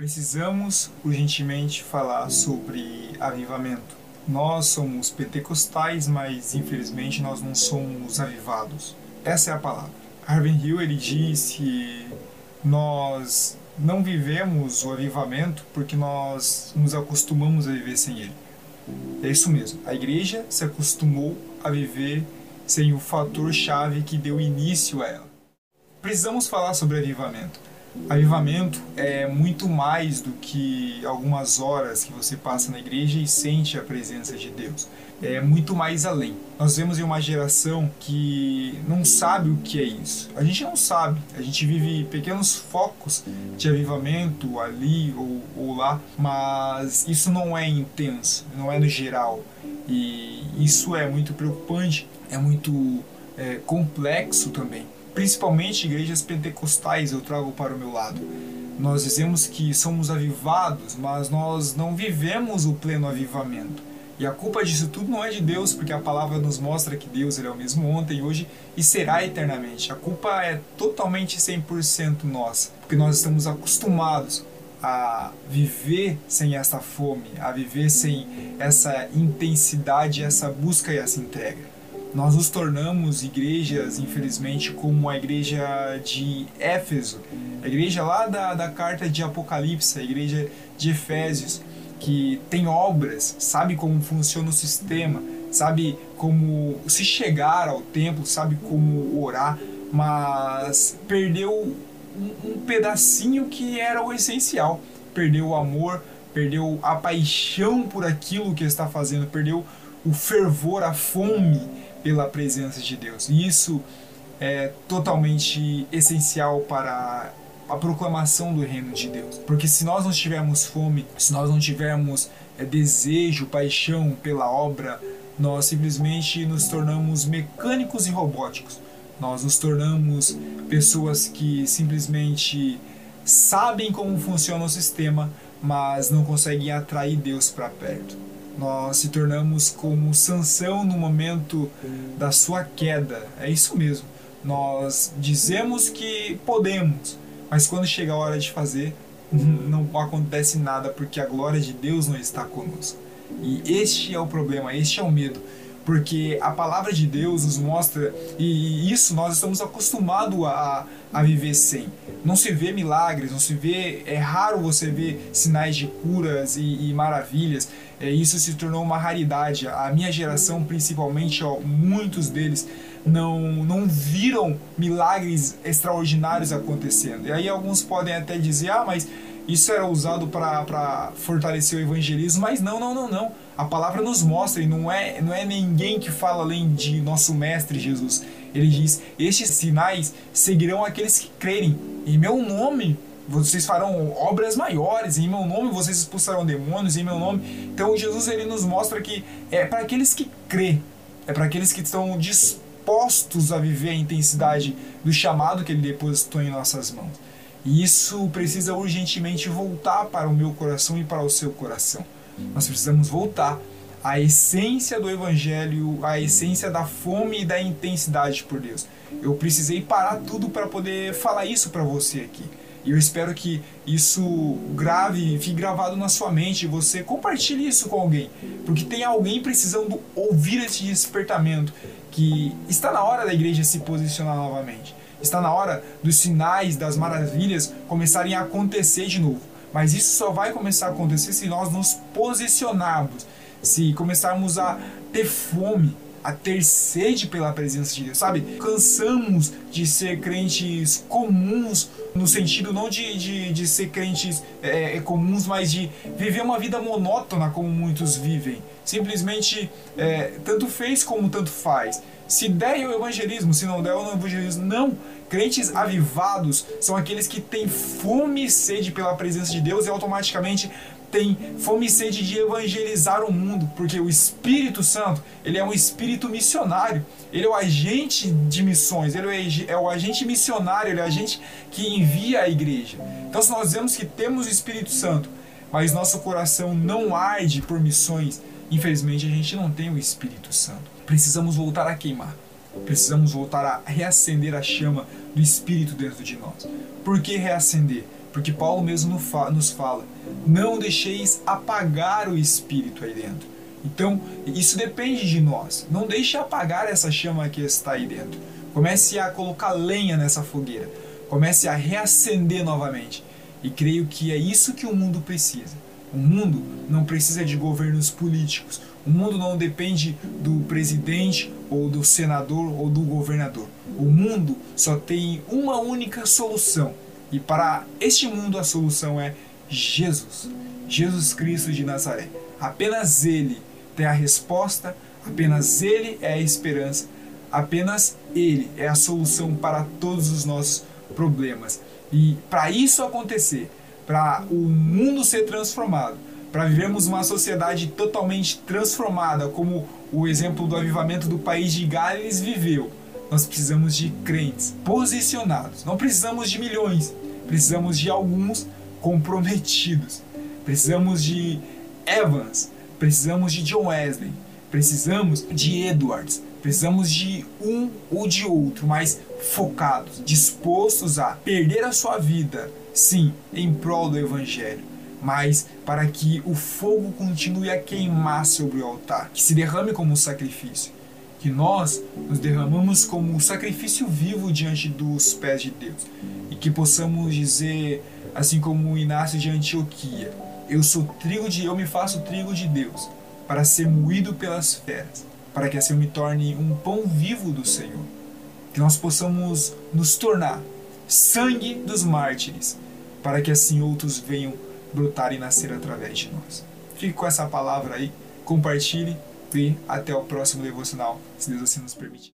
Precisamos urgentemente falar sobre avivamento. Nós somos pentecostais, mas infelizmente nós não somos avivados. Essa é a palavra. Harvey Hill ele diz que nós não vivemos o avivamento porque nós nos acostumamos a viver sem ele. É isso mesmo. A igreja se acostumou a viver sem o fator chave que deu início a ela. Precisamos falar sobre avivamento. Avivamento é muito mais do que algumas horas que você passa na igreja e sente a presença de Deus. É muito mais além. Nós vemos em uma geração que não sabe o que é isso. A gente não sabe. A gente vive pequenos focos de avivamento ali ou, ou lá, mas isso não é intenso, não é no geral. E isso é muito preocupante, é muito é, complexo também principalmente igrejas pentecostais, eu trago para o meu lado. Nós dizemos que somos avivados, mas nós não vivemos o pleno avivamento. E a culpa disso tudo não é de Deus, porque a palavra nos mostra que Deus ele é o mesmo ontem, hoje e será eternamente. A culpa é totalmente 100% nossa, porque nós estamos acostumados a viver sem essa fome, a viver sem essa intensidade, essa busca e essa entrega nós nos tornamos igrejas, infelizmente, como a igreja de Éfeso, a igreja lá da, da carta de Apocalipse, a igreja de Efésios, que tem obras, sabe como funciona o sistema, sabe como se chegar ao templo, sabe como orar, mas perdeu um, um pedacinho que era o essencial. Perdeu o amor, perdeu a paixão por aquilo que está fazendo, perdeu o fervor, a fome pela presença de Deus. E isso é totalmente essencial para a proclamação do reino de Deus. Porque se nós não tivermos fome, se nós não tivermos é, desejo, paixão pela obra, nós simplesmente nos tornamos mecânicos e robóticos. Nós nos tornamos pessoas que simplesmente sabem como funciona o sistema, mas não conseguem atrair Deus para perto. Nós se tornamos como Sansão no momento da sua queda. É isso mesmo. Nós dizemos que podemos, mas quando chega a hora de fazer, não acontece nada porque a glória de Deus não está conosco. E este é o problema, este é o medo porque a palavra de Deus nos mostra, e isso nós estamos acostumados a, a viver sem. Não se vê milagres, não se vê, é raro você ver sinais de curas e, e maravilhas. É, isso se tornou uma raridade. A minha geração, principalmente, ó, muitos deles não, não viram milagres extraordinários acontecendo. E aí alguns podem até dizer, ah, mas isso era usado para fortalecer o evangelismo, mas não, não, não, não. A palavra nos mostra, e não é, não é ninguém que fala além de nosso Mestre Jesus. Ele diz: Estes sinais seguirão aqueles que crerem. Em meu nome vocês farão obras maiores, em meu nome vocês expulsarão demônios, em meu nome. Então Jesus ele nos mostra que é para aqueles que crê, é para aqueles que estão dispostos a viver a intensidade do chamado que ele depositou em nossas mãos. E isso precisa urgentemente voltar para o meu coração e para o seu coração. Nós precisamos voltar à essência do Evangelho, à essência da fome e da intensidade por Deus. Eu precisei parar tudo para poder falar isso para você aqui. E eu espero que isso grave, fique gravado na sua mente você compartilhe isso com alguém. Porque tem alguém precisando ouvir esse despertamento que está na hora da igreja se posicionar novamente. Está na hora dos sinais, das maravilhas começarem a acontecer de novo. Mas isso só vai começar a acontecer se nós nos posicionarmos, se começarmos a ter fome, a ter sede pela presença de Deus, sabe? Cansamos de ser crentes comuns, no sentido não de, de, de ser crentes é, é comuns, mas de viver uma vida monótona como muitos vivem. Simplesmente é, tanto fez como tanto faz. Se der é o evangelismo, se não der o evangelismo, não. Crentes avivados são aqueles que têm fome e sede pela presença de Deus e automaticamente têm fome e sede de evangelizar o mundo, porque o Espírito Santo, ele é um espírito missionário, ele é o agente de missões, ele é o agente missionário, ele é o agente que envia a igreja. Então se nós vemos que temos o Espírito Santo, mas nosso coração não arde por missões, infelizmente a gente não tem o Espírito Santo precisamos voltar a queimar. Precisamos voltar a reacender a chama do Espírito dentro de nós. Por que reacender? Porque Paulo mesmo nos fala: não deixeis apagar o espírito aí dentro. Então, isso depende de nós. Não deixe apagar essa chama que está aí dentro. Comece a colocar lenha nessa fogueira. Comece a reacender novamente. E creio que é isso que o mundo precisa. O mundo não precisa de governos políticos. O mundo não depende do presidente ou do senador ou do governador. O mundo só tem uma única solução. E para este mundo a solução é Jesus. Jesus Cristo de Nazaré. Apenas Ele tem a resposta, apenas Ele é a esperança, apenas Ele é a solução para todos os nossos problemas. E para isso acontecer, para o mundo ser transformado, para vivermos uma sociedade totalmente transformada, como o exemplo do avivamento do país de Gales viveu, nós precisamos de crentes posicionados. Não precisamos de milhões, precisamos de alguns comprometidos. Precisamos de Evans, precisamos de John Wesley, precisamos de Edwards, precisamos de um ou de outro, mas focados, dispostos a perder a sua vida, sim, em prol do Evangelho, mas para que o fogo continue a queimar sobre o altar, que se derrame como um sacrifício, que nós nos derramamos como um sacrifício vivo diante dos pés de Deus e que possamos dizer, assim como o Inácio de Antioquia, eu sou trigo de eu me faço trigo de Deus para ser moído pelas feras, para que assim eu me torne um pão vivo do Senhor. Que nós possamos nos tornar sangue dos mártires, para que assim outros venham brotar e nascer através de nós. Fique com essa palavra aí, compartilhe e até o próximo devocional, se Deus assim nos permitir.